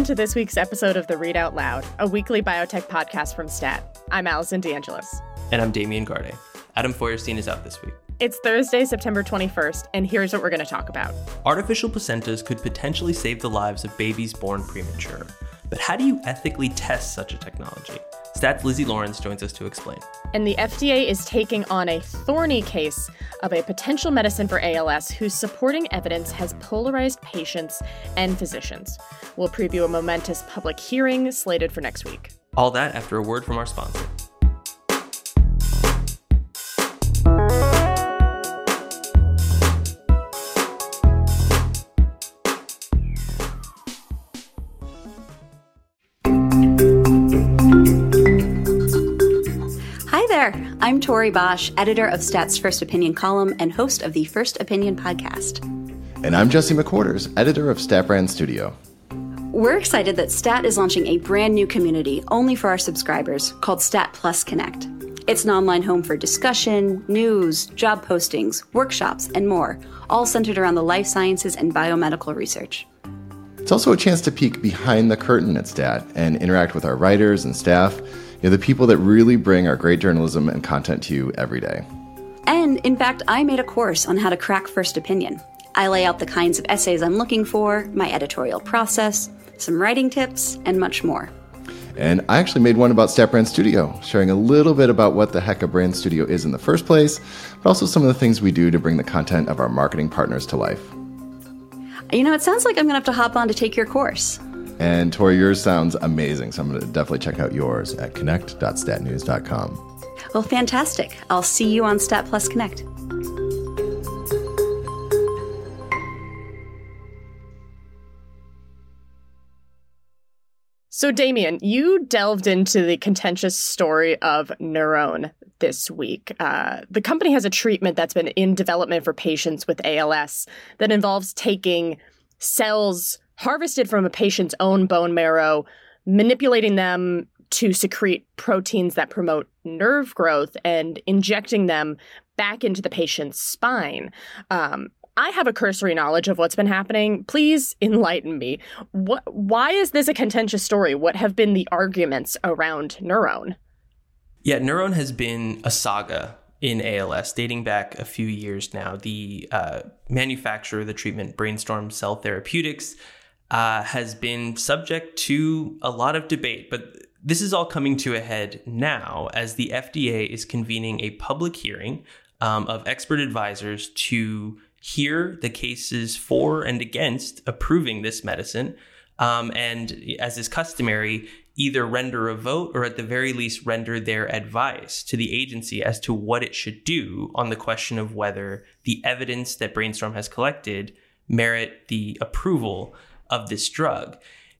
Welcome to this week's episode of the Readout Loud, a weekly biotech podcast from STAT. I'm Allison DeAngelis. And I'm Damian Garde. Adam Feuerstein is out this week. It's Thursday, September 21st, and here's what we're going to talk about. Artificial placentas could potentially save the lives of babies born premature. But how do you ethically test such a technology? Stat's Lizzy Lawrence joins us to explain. And the FDA is taking on a thorny case of a potential medicine for ALS whose supporting evidence has polarized patients and physicians. We'll preview a momentous public hearing slated for next week. All that after a word from our sponsor. I'm Tori Bosch, editor of Stat's First Opinion column and host of the First Opinion podcast. And I'm Jesse McQuarters, editor of Stat Brand Studio. We're excited that Stat is launching a brand new community only for our subscribers called Stat Plus Connect. It's an online home for discussion, news, job postings, workshops, and more, all centered around the life sciences and biomedical research. It's also a chance to peek behind the curtain at Stat and interact with our writers and staff you know, the people that really bring our great journalism and content to you every day. And in fact, I made a course on how to crack first opinion. I lay out the kinds of essays I'm looking for, my editorial process, some writing tips, and much more. And I actually made one about Stat Brand Studio, sharing a little bit about what the heck a brand studio is in the first place, but also some of the things we do to bring the content of our marketing partners to life. You know, it sounds like I'm going to have to hop on to take your course. And Tori, yours sounds amazing. So I'm going to definitely check out yours at connect.statnews.com. Well, fantastic. I'll see you on Stat Plus Connect. So, Damian, you delved into the contentious story of NurOwn this week. Uh, the company has a treatment that's been in development for patients with ALS that involves taking cells harvested from a patient's own bone marrow, manipulating them to secrete proteins that promote nerve growth and injecting them back into the patient's spine. Um, I have a cursory knowledge of what's been happening. Please enlighten me. What, why is this a contentious story? What have been the arguments around NurOwn? Yeah, NurOwn has been a saga in ALS dating back a few years now. The uh, manufacturer of the treatment, Brainstorm Cell Therapeutics, uh, has been subject to a lot of debate, but this is all coming to a head now as the FDA is convening a public hearing um, of expert advisors to hear the cases for and against approving this medicine. Um, and as is customary, either render a vote or at the very least render their advice to the agency as to what it should do on the question of whether the evidence that Brainstorm has collected merit the approval of this drug.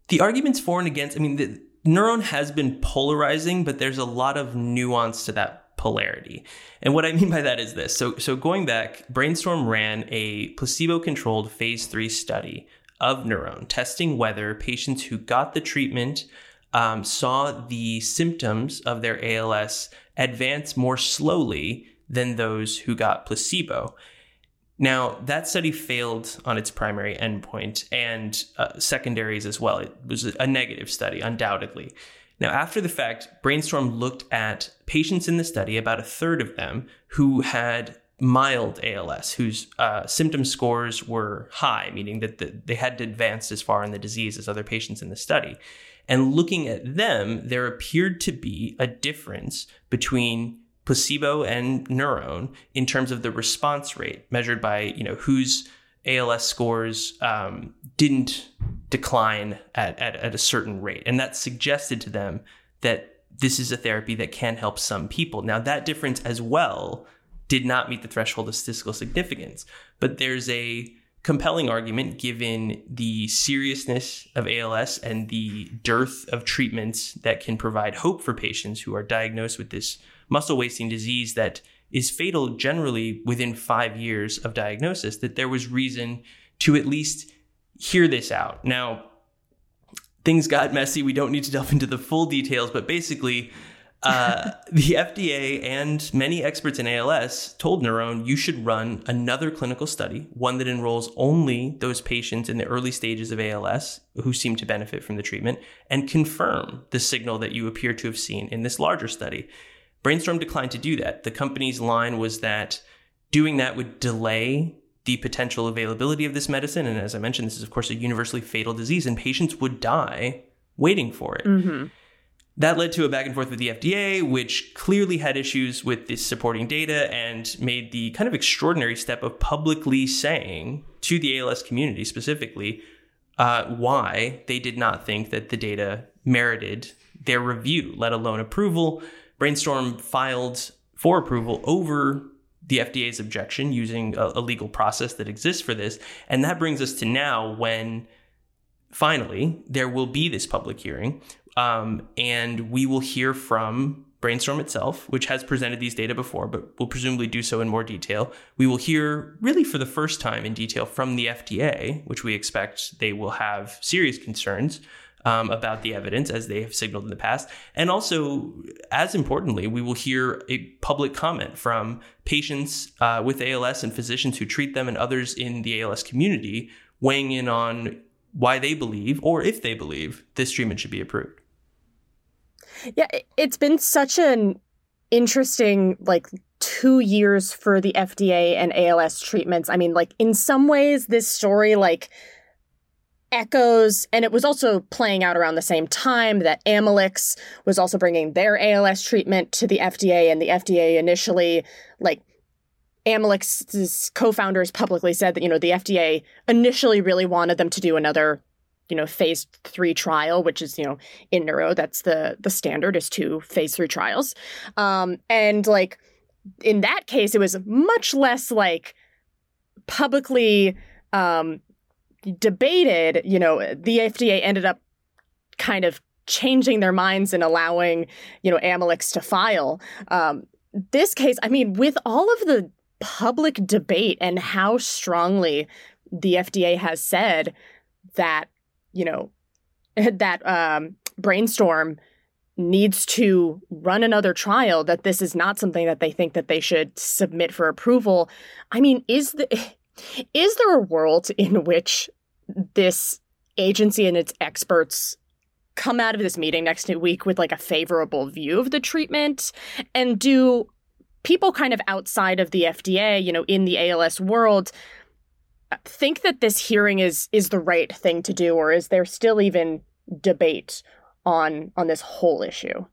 The arguments for and against, I mean, the, NurOwn has been polarizing, but there's a lot of nuance to that polarity. And what I mean by that is this. So, so going back, Brainstorm ran a placebo-controlled phase three study of NurOwn, testing whether patients who got the treatment um, saw the symptoms of their ALS advance more slowly than those who got placebo. Now, that study failed on its primary endpoint and uh, secondaries as well. It was a negative study, undoubtedly. Now, after the fact, Brainstorm looked at patients in the study, about a third of them, who had mild ALS, whose uh, symptom scores were high, meaning that the, they hadn't advanced as far in the disease as other patients in the study. And looking at them, there appeared to be a difference between placebo and NurOwn in terms of the response rate measured by you know whose ALS scores um, didn't decline at, at, at a certain rate. And that suggested to them that this is a therapy that can help some people. Now, that difference as well did not meet the threshold of statistical significance, but there's a compelling argument given the seriousness of ALS and the dearth of treatments that can provide hope for patients who are diagnosed with this muscle wasting disease that is fatal generally within five years of diagnosis, that there was reason to at least hear this out. Now, things got messy. We don't need to delve into the full details, but basically, Uh, the FDA and many experts in ALS told NurOwn you should run another clinical study, one that enrolls only those patients in the early stages of ALS who seem to benefit from the treatment, and confirm the signal that you appear to have seen in this larger study. Brainstorm declined to do that. The company's line was that doing that would delay the potential availability of this medicine. And as I mentioned, this is, of course, a universally fatal disease, and patients would die waiting for it. Mm-hmm. That led to a back and forth with the FDA, which clearly had issues with this supporting data and made the kind of extraordinary step of publicly saying to the ALS community specifically uh, why they did not think that the data merited their review, let alone approval. Brainstorm filed for approval over the FDA's objection using a, a legal process that exists for this. And that brings us to now when finally there will be this public hearing um, and we will hear from Brainstorm itself, which has presented these data before, but will presumably do so in more detail. We will hear, really for the first time in detail, from the FDA, which we expect they will have serious concerns um, about the evidence, as they have signaled in the past. And also, as importantly, we will hear a public comment from patients uh, with ALS and physicians who treat them and others in the ALS community weighing in on why they believe, or if they believe, this treatment should be approved. Yeah, it's been such an interesting, like, two years for the FDA and ALS treatments. I mean, like, in some ways, this story, like, echoes, and it was also playing out around the same time that Amylyx was also bringing their ALS treatment to the FDA, and the FDA initially, like, Amylyx's co-founders publicly said that you know the FDA initially really wanted them to do another you know phase 3 trial which is you know in neuro that's the the standard is two phase 3 trials. Um and like in that case it was much less like publicly um debated you know the FDA ended up kind of changing their minds and allowing you know Amylyx to file. Um this case i mean with all of the public debate and how strongly the FDA has said that, you know, that um, brainstorm needs to run another trial that this is not something that they think that they should submit for approval i mean is the is there a world in which this agency and its experts come out of this meeting next week with like a favorable view of the treatment and do people kind of outside of the FDA, you know, in the ALS world, think that this hearing is is the right thing to do, or is there still even debate on on this whole issue?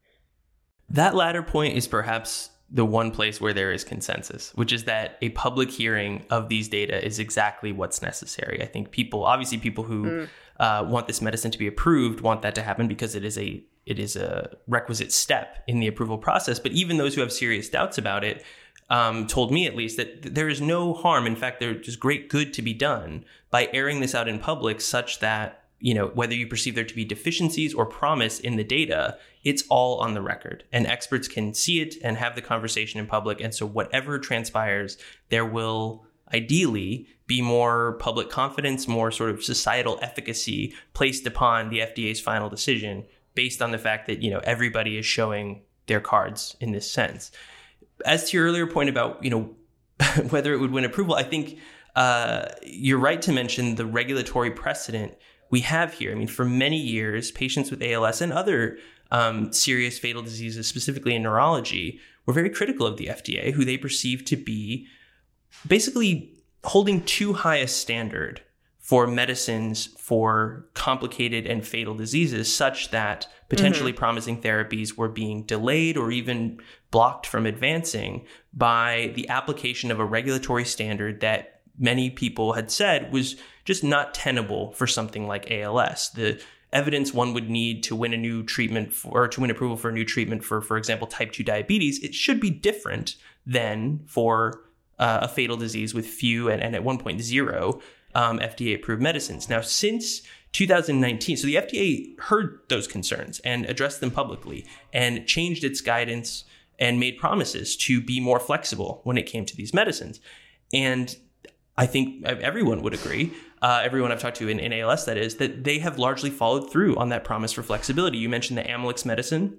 That latter point is perhaps the one place where there is consensus, which is that a public hearing of these data is exactly what's necessary. I think people, obviously, people who mm. uh, want this medicine to be approved want that to happen because it is a it is a requisite step in the approval process. But even those who have serious doubts about it um, told me, at least, that there is no harm. In fact, there's great good to be done by airing this out in public, such that you know whether you perceive there to be deficiencies or promise in the data, it's all on the record, and experts can see it and have the conversation in public. And so, whatever transpires, there will ideally be more public confidence, more sort of societal efficacy placed upon the FDA's final decision based on the fact that you know everybody is showing their cards in this sense. As to your earlier point about you know whether it would win approval, I think uh, you're right to mention the regulatory precedent we have here. I mean, for many years, patients with ALS and other um, serious fatal diseases, specifically in neurology, were very critical of the FDA, who they perceived to be basically holding too high a standard for medicines for complicated and fatal diseases, such that potentially mm-hmm. promising therapies were being delayed or even blocked from advancing by the application of a regulatory standard that many people had said was just not tenable for something like ALS. The evidence one would need to win a new treatment for, or to win approval for a new treatment for, for example, type 2 diabetes, it should be different than for uh, a fatal disease with few and, and at one point zero um, FDA approved medicines. Now, since 2019, so the FDA heard those concerns and addressed them publicly and changed its guidance and made promises to be more flexible when it came to these medicines. And I think everyone would agree, uh, everyone I've talked to in, in ALS, that is, that they have largely followed through on that promise for flexibility. You mentioned the Amylyx medicine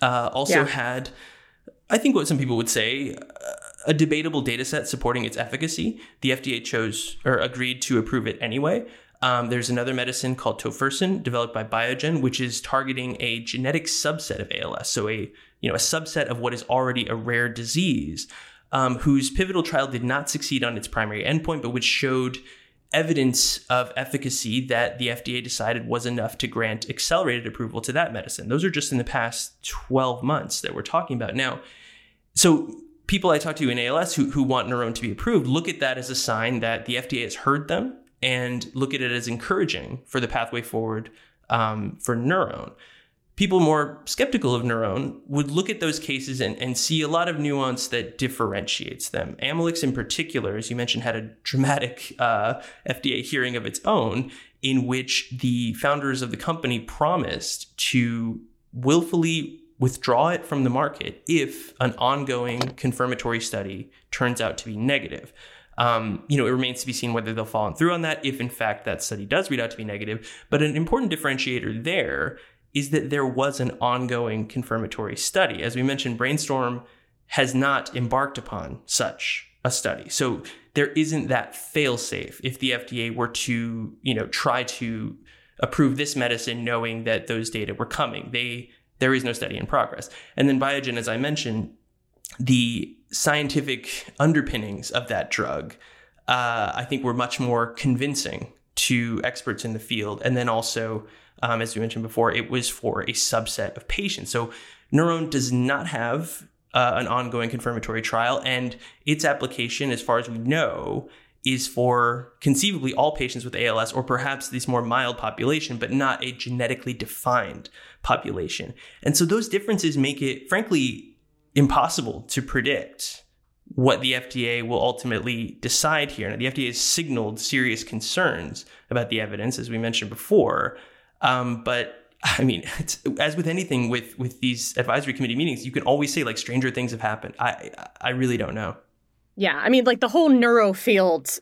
uh, also Yeah. had, I think, what some people would say, uh, a debatable data set supporting its efficacy. The FDA chose or agreed to approve it anyway. Um, there's another medicine called tofersen developed by Biogen, which is targeting a genetic subset of ALS, so a you know a subset of what is already a rare disease, um, whose pivotal trial did not succeed on its primary endpoint, but which showed evidence of efficacy that the FDA decided was enough to grant accelerated approval to that medicine. Those are just in the past 12 months that we're talking about. Now, so people I talk to in ALS who, who want NurOwn to be approved look at that as a sign that the FDA has heard them and look at it as encouraging for the pathway forward um, for NurOwn. People more skeptical of NurOwn would look at those cases and, and see a lot of nuance that differentiates them. Amylyx, in particular, as you mentioned, had a dramatic uh, FDA hearing of its own in which the founders of the company promised to willfully withdraw it from the market if an ongoing confirmatory study turns out to be negative. Um, you know, it remains to be seen whether they'll follow through on that if, in fact, that study does read out to be negative. But an important differentiator there is that there was an ongoing confirmatory study. As we mentioned, Brainstorm has not embarked upon such a study. So there isn't that failsafe if the FDA were to, you know, try to approve this medicine knowing that those data were coming. They there is no study in progress. And then Biogen, as I mentioned, the scientific underpinnings of that drug, uh, I think, were much more convincing to experts in the field. And then also, um, as we mentioned before, it was for a subset of patients. So NurOwn does not have uh, an ongoing confirmatory trial, and its application, as far as we know, is for conceivably all patients with ALS or perhaps this more mild population, but not a genetically defined population. And so those differences make it, frankly, impossible to predict what the FDA will ultimately decide here. Now, the FDA has signaled serious concerns about the evidence, as we mentioned before. Um, but I mean, as with anything with with these advisory committee meetings, you can always say like stranger things have happened. I I really don't know. Yeah, I mean, like the whole neuro field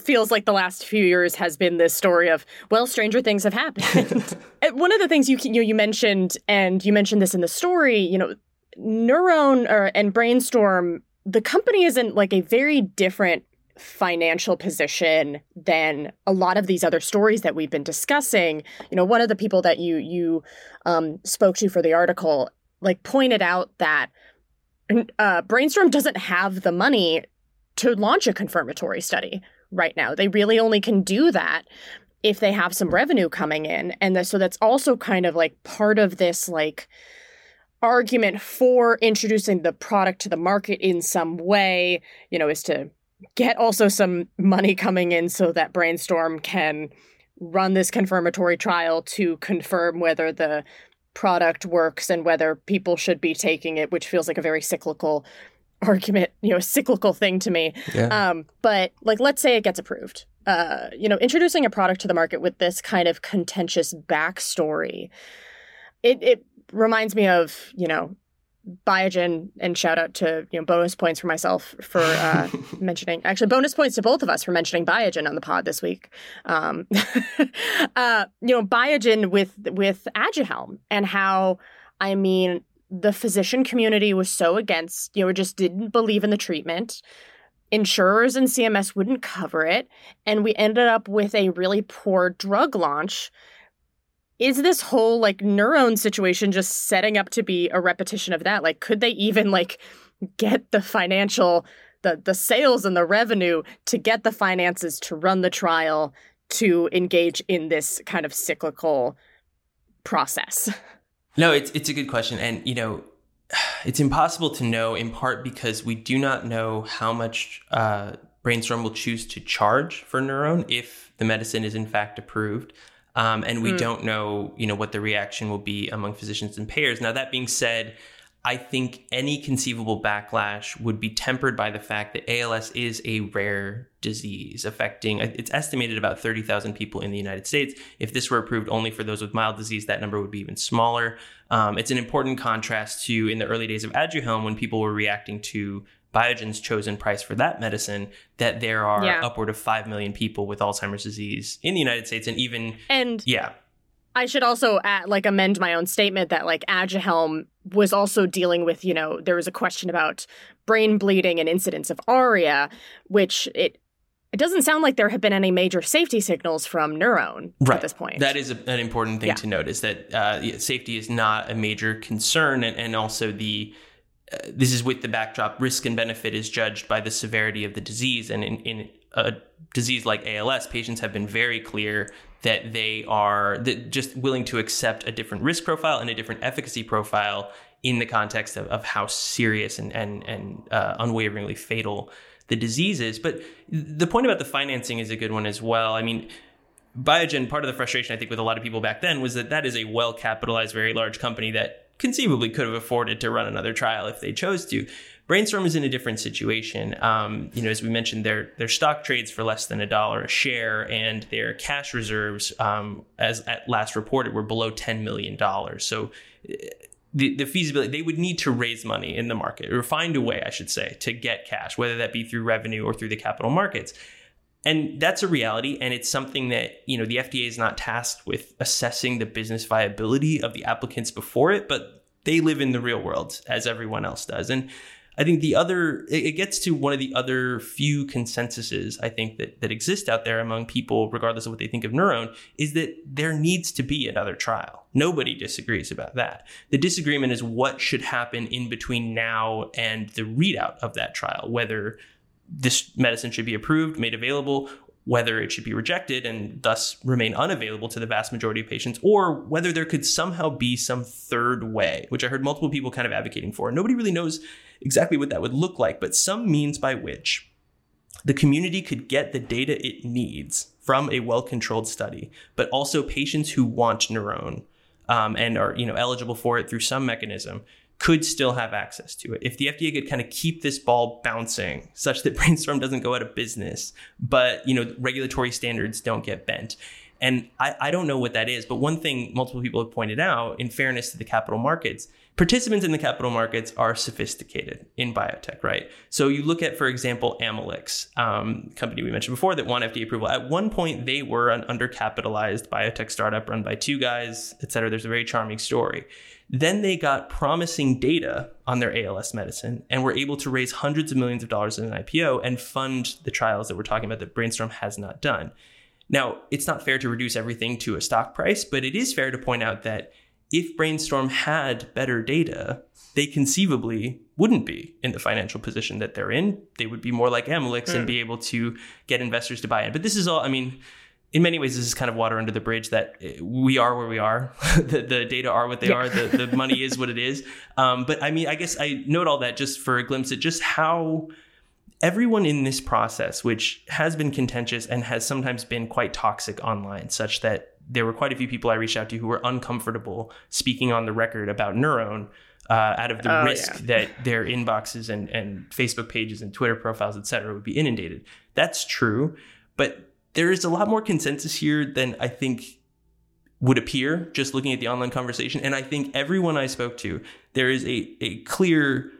feels like the last few years has been this story of well, stranger things have happened. One of the things you you you mentioned, and you mentioned this in the story, you know, NurOwn or and Brainstorm, the company is in like a very different financial position than a lot of these other stories that we've been discussing. You know, one of the people that you you um, spoke to for the article like pointed out that uh, Brainstorm doesn't have the money to launch a confirmatory study right now. They really only can do that if they have some revenue coming in, and the, so that's also kind of like part of this like argument for introducing the product to the market in some way. You know, is to get also some money coming in so that Brainstorm can run this confirmatory trial to confirm whether the product works and whether people should be taking it, which feels like a very cyclical argument, you know, a cyclical thing to me. Yeah. Um, but like, let's say it gets approved. Uh, you know, introducing a product to the market with this kind of contentious backstory, it it reminds me of you know Biogen and shout out to you know bonus points for myself for uh, mentioning actually bonus points to both of us for mentioning Biogen on the pod this week. Um, uh, you know Biogen with with Aduhelm and how I mean the physician community was so against you know just didn't believe in the treatment. Insurers and CMS wouldn't cover it, and we ended up with a really poor drug launch is this whole like NurOwn situation just setting up to be a repetition of that? Like could they even like get the financial the the sales and the revenue to get the finances to run the trial to engage in this kind of cyclical process? No, it's it's a good question, and you know, it's impossible to know in part because we do not know how much uh, Brainstorm will choose to charge for NurOwn if the medicine is in fact approved. Um, and we don't know, you know, what the reaction will be among physicians and payers. Now, that being said, I think any conceivable backlash would be tempered by the fact that ALS is a rare disease affecting, it's estimated about 30,000 people in the United States. If this were approved only for those with mild disease, that number would be even smaller. Um, it's an important contrast to in the early days of Aduhelm when people were reacting to Biogen's chosen price for that medicine, that there are Yeah. upward of 5 million people with Alzheimer's disease in the United States. And even, and yeah, I should also add, like amend my own statement that like Aduhelm was also dealing with, you know, there was a question about brain bleeding and incidents of ARIA, which it it doesn't sound like there have been any major safety signals from NurOwn right. at this point. That is a, an important thing Yeah. to note is that uh, safety is not a major concern, and, and also the this is with the backdrop risk and benefit is judged by the severity of the disease, and in, in a disease like ALS, patients have been very clear that they are just willing to accept a different risk profile and a different efficacy profile in the context of, of how serious and and and uh, unwaveringly fatal the disease is. But the point about the financing is a good one as well. I mean. Biogen, part of the frustration I think with a lot of people back then was that that is a well capitalized, very large company that conceivably could have afforded to run another trial if they chose to. Brainstorm is in a different situation. Um, you know, as we mentioned, their their stock trades for less than a dollar a share, and their cash reserves, um, as at last reported, were below ten million dollars. So. The, the feasibility they would need to raise money in the market or find a way i should say to get cash whether that be through revenue or through the capital markets and that's a reality and it's something that you know the fda is not tasked with assessing the business viability of the applicants before it but they live in the real world as everyone else does. And i think the other it gets to one of the other few consensuses i think that that exist out there among people regardless of what they think of NurOwn is that there needs to be another trial. Nobody disagrees about that. The disagreement is what should happen in between now and the readout of that trial whether this medicine should be approved, made available, whether it should be rejected and thus remain unavailable to the vast majority of patients, or whether there could somehow be some third way, which I heard multiple people kind of advocating for. Nobody really knows exactly what that would look like, but some means by which the community could get the data it needs from a well-controlled study, but also patients who want NurOwn um, and are you know eligible for it through some mechanism could still have access to it. If the FDA could kind of keep this ball bouncing such that Brainstorm doesn't go out of business, but you know regulatory standards don't get bent. And I, I don't know what that is, but one thing multiple people have pointed out, in fairness to the capital markets, participants in the capital markets are sophisticated in biotech, right? So you look at, for example, Amylyx, um, company we mentioned before that won FDA approval. At one point, they were an undercapitalized biotech startup run by two guys, et cetera. There's a very charming story. Then they got promising data on their ALS medicine and were able to raise hundreds of millions of dollars in an IPO and fund the trials that we're talking about that Brainstorm has not done. Now, it's not fair to reduce everything to a stock price, but it is fair to point out that if Brainstorm had better data, they conceivably wouldn't be in the financial position that they're in. They would be more like Amylyx and hmm. be able to get investors to buy in. But this is all, I mean, in many ways, this is kind of water under the bridge that uh, we are where we are. the, the data are what they are. The, the money is what it is. Um, but I mean, I guess I note all that just for a glimpse at just how everyone in this process, which has been contentious and has sometimes been quite toxic online, such that there were quite a few people I reached out to who were uncomfortable speaking on the record about NurOwn uh, out of the Oh, risk yeah. that their inboxes and, and Facebook pages and Twitter profiles, et cetera, would be inundated. That's true. But there is a lot more consensus here than I think would appear just looking at the online conversation. And I think everyone I spoke to, there is a, a clear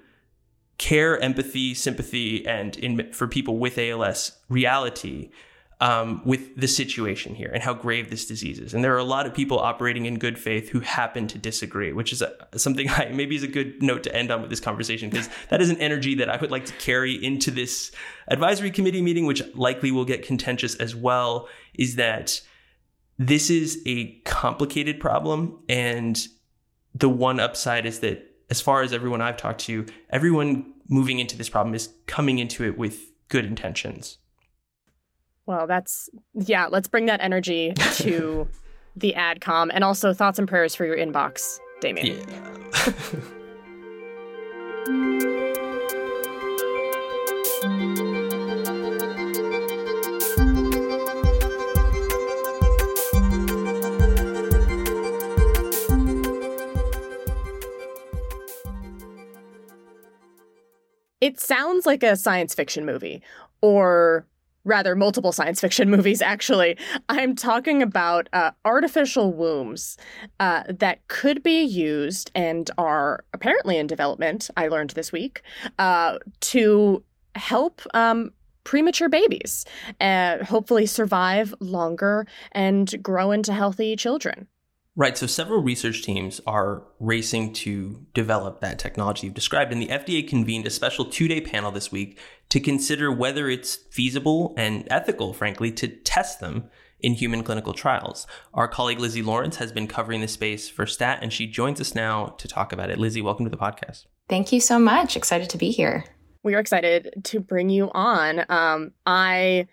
care, empathy, sympathy, and in, for people with ALS reality um, with the situation here and how grave this disease is. And there are a lot of people operating in good faith who happen to disagree, which is a, something I maybe is a good note to end on with this conversation because that is an energy that I would like to carry into this advisory committee meeting, which likely will get contentious as well. Is that this is a complicated problem and the one upside is that as far as everyone I've talked to, everyone moving into this problem is coming into it with good intentions. Well, that's yeah. Let's bring that energy to the adcom, and also thoughts and prayers for your inbox, Damian. Yeah. It sounds like a science fiction movie, or rather, multiple science fiction movies, actually. I'm talking about uh, artificial wombs uh, that could be used and are apparently in development, I learned this week, uh, to help. Um, Premature babies, uh, hopefully survive longer and grow into healthy children. Right. So several research teams are racing to develop that technology you've described. And the FDA convened a special two day panel this week to consider whether it's feasible and ethical, frankly, to test them in human clinical trials. Our colleague Lizzy Lawrence has been covering this space for STAT, and she joins us now to talk about it. Lizzy, welcome to the podcast. Thank you so much. Excited to be here. We are excited to bring you on. Um, I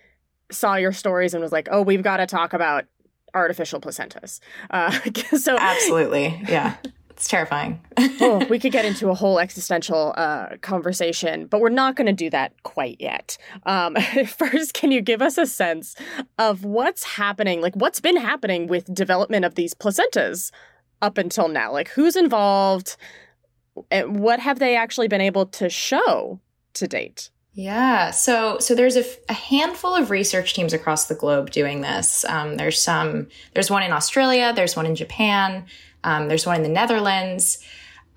saw your stories and was like, oh, we've got to talk about artificial placentas. Uh, so absolutely, yeah. It's terrifying. oh, we could get into a whole existential uh, conversation, but we're not going to do that quite yet. Um, first, can you give us a sense of what's happening? Like, what's been happening with development of these placentas up until now? Like, who's involved? And what have they actually been able to show to date? Yeah, so so there's a, handful of research teams across the globe doing this. Um, there's some. There's one in Australia. There's one in Japan. Um, there's one in the Netherlands.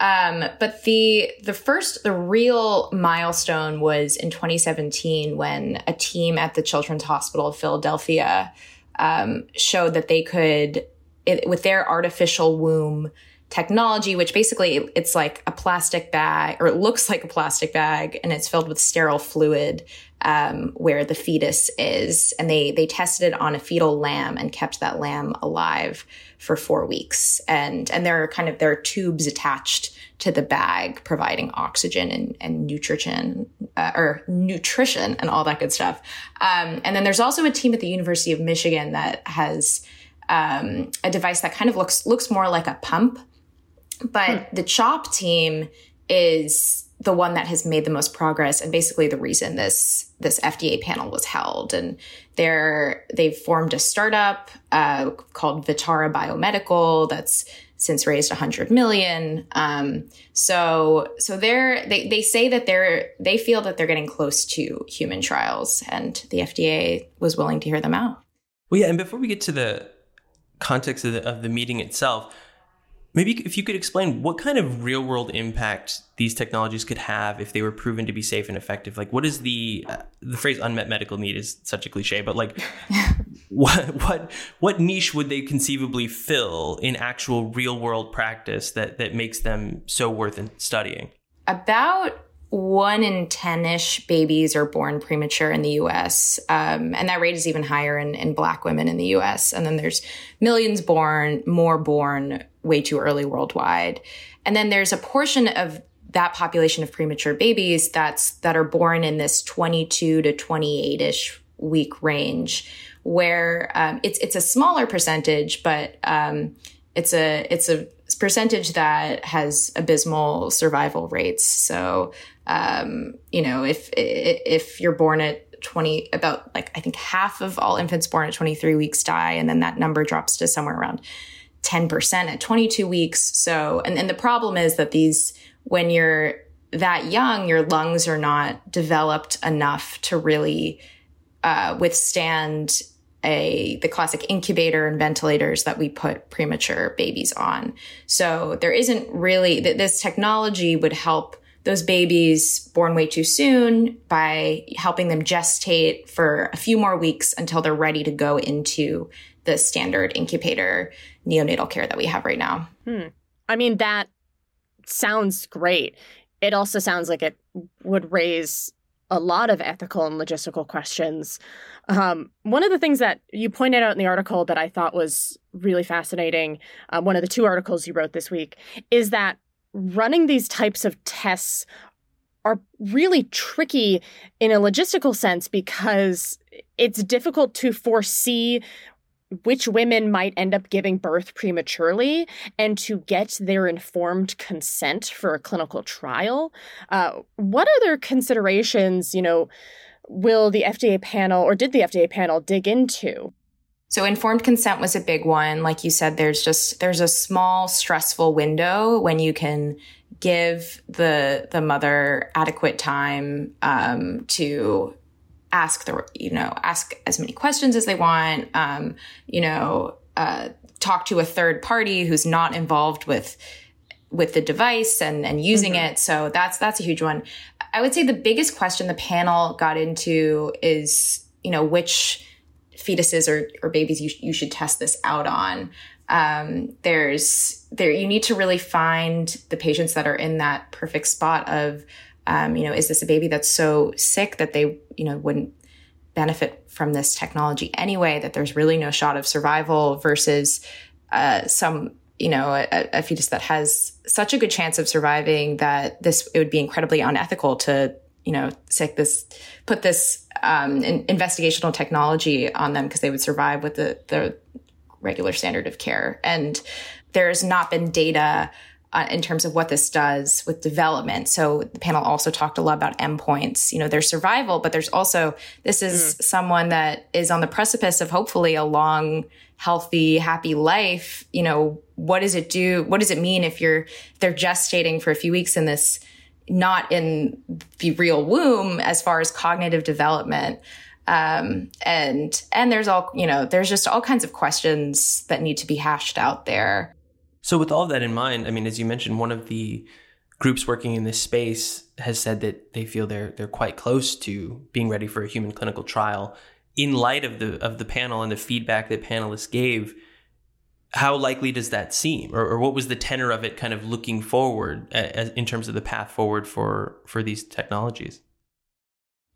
Um, but the the first the real milestone was in 2017 when a team at the Children's Hospital of Philadelphia um, showed that they could, it, with their artificial womb technology, which basically it's like a plastic bag, or it looks like a plastic bag, and it's filled with sterile fluid um, where the fetus is. And they they tested it on a fetal lamb and kept that lamb alive for four weeks. And and there are kind of there are tubes attached to the bag providing oxygen and, and nutrition uh, or nutrition and all that good stuff. Um, and then there's also a team at the University of Michigan that has um, a device that kind of looks looks more like a pump but hmm. the CHOP team is the one that has made the most progress and basically the reason this this FDA panel was held. And they're they've formed a startup uh, called Vitara Biomedical that's since raised 100 million. Um, so so they're they they say that they're they feel that they're getting close to human trials, and the FDA was willing to hear them out. Well, yeah, and before we get to the context of the, of the meeting itself Maybe if you could explain what kind of real world impact these technologies could have if they were proven to be safe and effective. Like, what is the uh, the phrase "unmet medical need" is such a cliche, but like, what what what niche would they conceivably fill in actual real world practice that that makes them so worth studying? About one in 10 ish babies are born premature in the US. Um, and that rate is even higher in, in Black women in the US. And then there's millions born, more born way too early worldwide. And then there's a portion of that population of premature babies that's that are born in this 22 to 28 ish week range, where um, it's it's a smaller percentage, but um, it's a it's a percentage that has abysmal survival rates. So um, you know, if if you're born at 20 about like I think half of all infants born at 23 weeks die and then that number drops to somewhere around 10% at 22 weeks. So, and, and the problem is that these, when you're that young, your lungs are not developed enough to really uh, withstand a the classic incubator and ventilators that we put premature babies on. So there isn't really that this technology would help those babies born way too soon by helping them gestate for a few more weeks until they're ready to go into the standard incubator neonatal care that we have right now. Hmm. I mean, that sounds great. It also sounds like it would raise a lot of ethical and logistical questions. Um, one of the things that you pointed out in the article that I thought was really fascinating, uh, one of the two articles you wrote this week, is that running these types of tests are really tricky in a logistical sense because it's difficult to foresee which women might end up giving birth prematurely and to get their informed consent for a clinical trial. Uh, what other considerations, you know, will the FDA panel or did the FDA panel dig into? So informed consent was a big one. Like you said, there's just, there's a small stressful window when you can give the, the mother adequate time, um, to ask the you know ask as many questions as they want um, you know uh, talk to a third party who's not involved with with the device and and using mm-hmm. it. So that's that's a huge one. I would say the biggest question the panel got into is you know which fetuses or, or babies you, you should test this out on. Um, there's there you need to really find the patients that are in that perfect spot of, um, you know, is this a baby that's so sick that they you know wouldn't benefit from this technology anyway? That there's really no shot of survival versus uh, some you know a, a fetus that has such a good chance of surviving that this it would be incredibly unethical to you know sick this put this um, in, investigational technology on them because they would survive with the the regular standard of care and there's not been data uh, in terms of what this does with development. So the panel also talked a lot about endpoints, you know, their survival, but there's also, this is mm. someone that is on the precipice of hopefully a long, healthy, happy life. You know, what does it do? What does it mean if you're, if they're gestating for a few weeks in this, not in the real womb as far as cognitive development? Um, and, and there's all, you know, there's just all kinds of questions that need to be hashed out there. So, with all that in mind, I mean, as you mentioned, one of the groups working in this space has said that they feel they're they're quite close to being ready for a human clinical trial. In light of the of the panel and the feedback that panelists gave, how likely does that seem, or, or what was the tenor of it, kind of looking forward as, in terms of the path forward for for these technologies?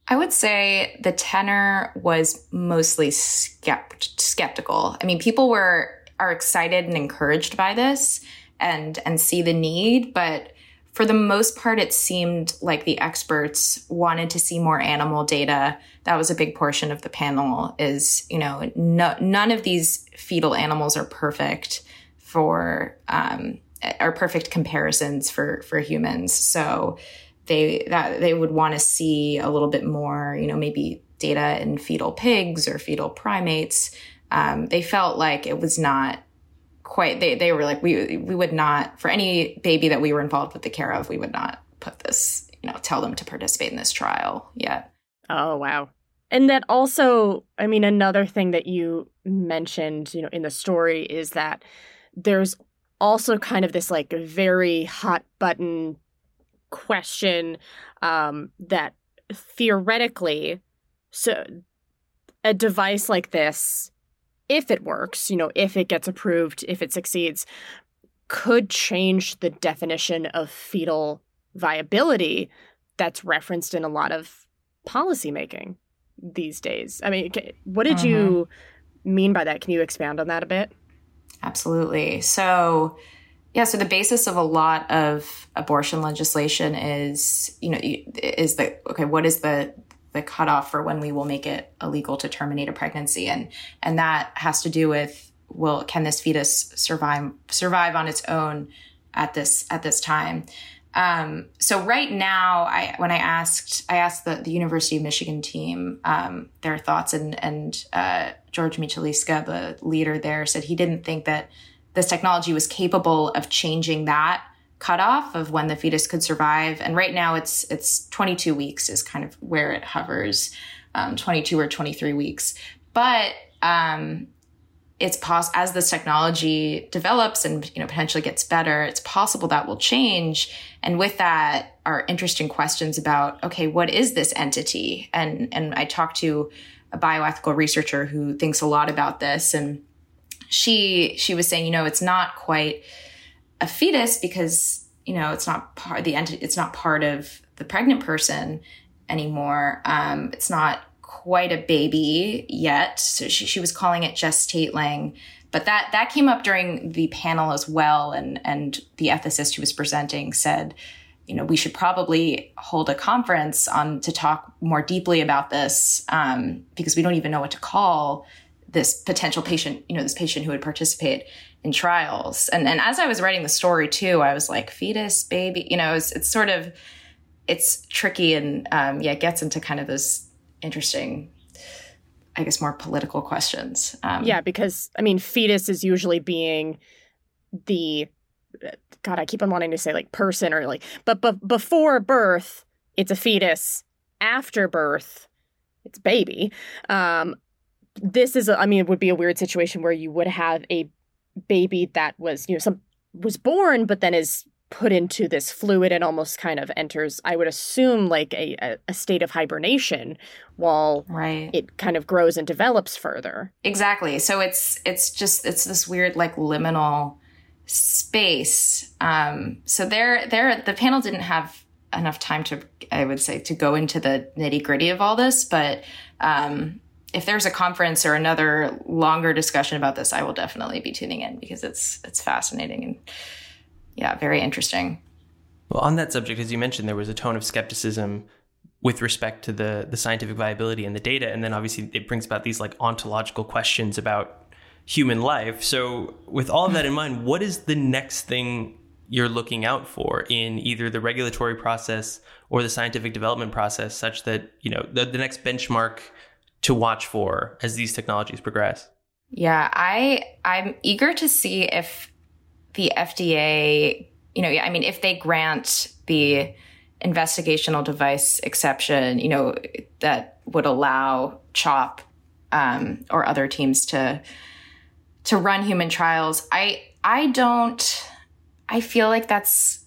I would say the tenor was mostly skept- skeptical. I mean, people were are excited and encouraged by this and and see the need but for the most part it seemed like the experts wanted to see more animal data. That was a big portion of the panel is you know no, none of these fetal animals are perfect for um, are perfect comparisons for for humans. So they that they would want to see a little bit more you know maybe data in fetal pigs or fetal primates um, they felt like it was not quite they, they were like we we would not for any baby that we were involved with the care of we would not put this you know tell them to participate in this trial yet. Oh wow. And that also i mean another thing that you mentioned you know in the story is that there's also kind of this like very hot button question um, that theoretically so a device like this if it works, you know, if it gets approved, if it succeeds, could change the definition of fetal viability that's referenced in a lot of policymaking these days. I mean, what did you mm-hmm. mean by that? Can you expand on that a bit? Absolutely. So, yeah, so the basis of a lot of abortion legislation is, you know, is the okay, what is the the cutoff for when we will make it illegal to terminate a pregnancy, and and that has to do with will can this fetus survive survive on its own at this at this time. Um, so right now, I when I asked I asked the, the University of Michigan team um, their thoughts, and and uh, George Mychaliska, the leader there, said he didn't think that this technology was capable of changing that cutoff of when the fetus could survive. And right now it's it's 22 weeks is kind of where it hovers, um, 22 or 23 weeks. But um, it's pos- as this technology develops and you know potentially gets better, it's possible that will change. And with that are interesting questions about okay, what is this entity? And and I talked to a bioethical researcher who thinks a lot about this and she she was saying you know it's not quite a fetus because you know it's not part the entity it's not part of the pregnant person anymore. Um, it's not quite a baby yet. So she, she was calling it gestateling but that that came up during the panel as well. And and the ethicist who was presenting said you know we should probably hold a conference on to talk more deeply about this um, because we don't even know what to call this potential patient you know this patient who would participate in trials. And and as I was writing the story too, I was like, fetus, baby, you know, it's, it's sort of it's tricky and um, yeah, it gets into kind of those interesting, I guess, more political questions. Um, yeah, because I mean, fetus is usually being the God, I keep on wanting to say like person or like, but but before birth, it's a fetus. After birth, it's baby. Um, this is, a, I mean, it would be a weird situation where you would have a baby that was you know some was born but then is put into this fluid and almost kind of enters, I would assume, like a, a state of hibernation while right. it kind of grows and develops further. Exactly. So it's it's just it's this weird like liminal space. Um, so there there the panel didn't have enough time to I would say to go into the nitty gritty of all this, but um, if there's a conference or another longer discussion about this, I will definitely be tuning in because it's it's fascinating and yeah, very interesting. Well, on that subject, as you mentioned, there was a tone of skepticism with respect to the the scientific viability and the data, and then obviously it brings about these like ontological questions about human life. So, with all of that in mind, what is the next thing you're looking out for in either the regulatory process or the scientific development process, such that you know the, the next benchmark to watch for as these technologies progress? Yeah, I I'm eager to see if the FDA, you know, I mean, if they grant the investigational device exception, you know, that would allow CHOP um, or other teams to to run human trials. I I don't. I feel like that's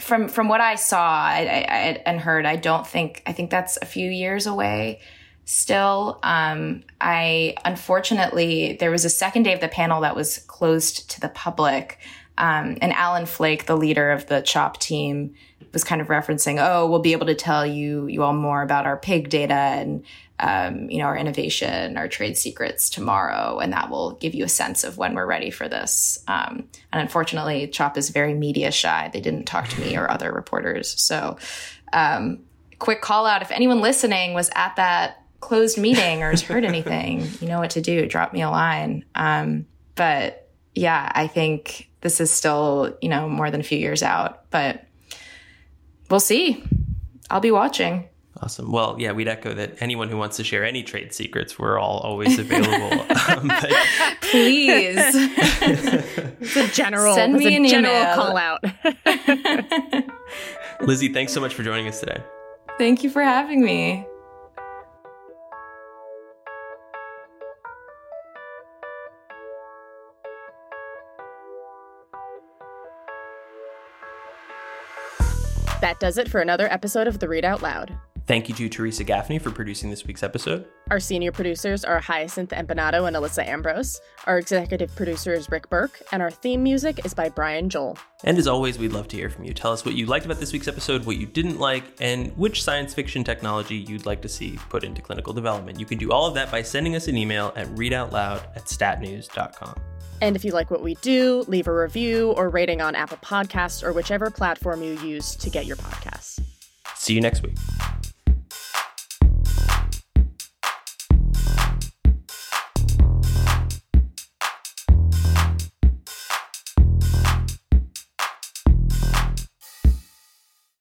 from from what I saw I, I, and heard. I don't think. I think that's a few years away. Still, um, I unfortunately there was a second day of the panel that was closed to the public, um, and Alan Flake, the leader of the CHOP team, was kind of referencing, "Oh, we'll be able to tell you you all more about our pig data and um, you know our innovation, our trade secrets tomorrow, and that will give you a sense of when we're ready for this." Um, and unfortunately, CHOP is very media shy. They didn't talk to me or other reporters. So, um, quick call out: if anyone listening was at that closed meeting or has heard anything, you know what to do. Drop me a line. Um, but yeah, I think this is still, you know, more than a few years out, but we'll see. I'll be watching. Awesome. Well, yeah, we'd echo that anyone who wants to share any trade secrets, we're all always available. um, but... Please. it's a general, Send me an general email. call out. Lizzy, thanks so much for joining us today. Thank you for having me. Does it for another episode of The Readout Loud. Thank you to Teresa Gaffney for producing this week's episode. Our senior producers are Hyacinth Empanado and Alyssa Ambrose. Our executive producer is Rick Burke, and our theme music is by Brian Joel. And as always, we'd love to hear from you. Tell us what you liked about this week's episode, what you didn't like, and which science fiction technology you'd like to see put into clinical development. You can do all of that by sending us an email at readoutloud at statnews.com. And if you like what we do, leave a review or rating on Apple Podcasts or whichever platform you use to get your podcasts. See you next week.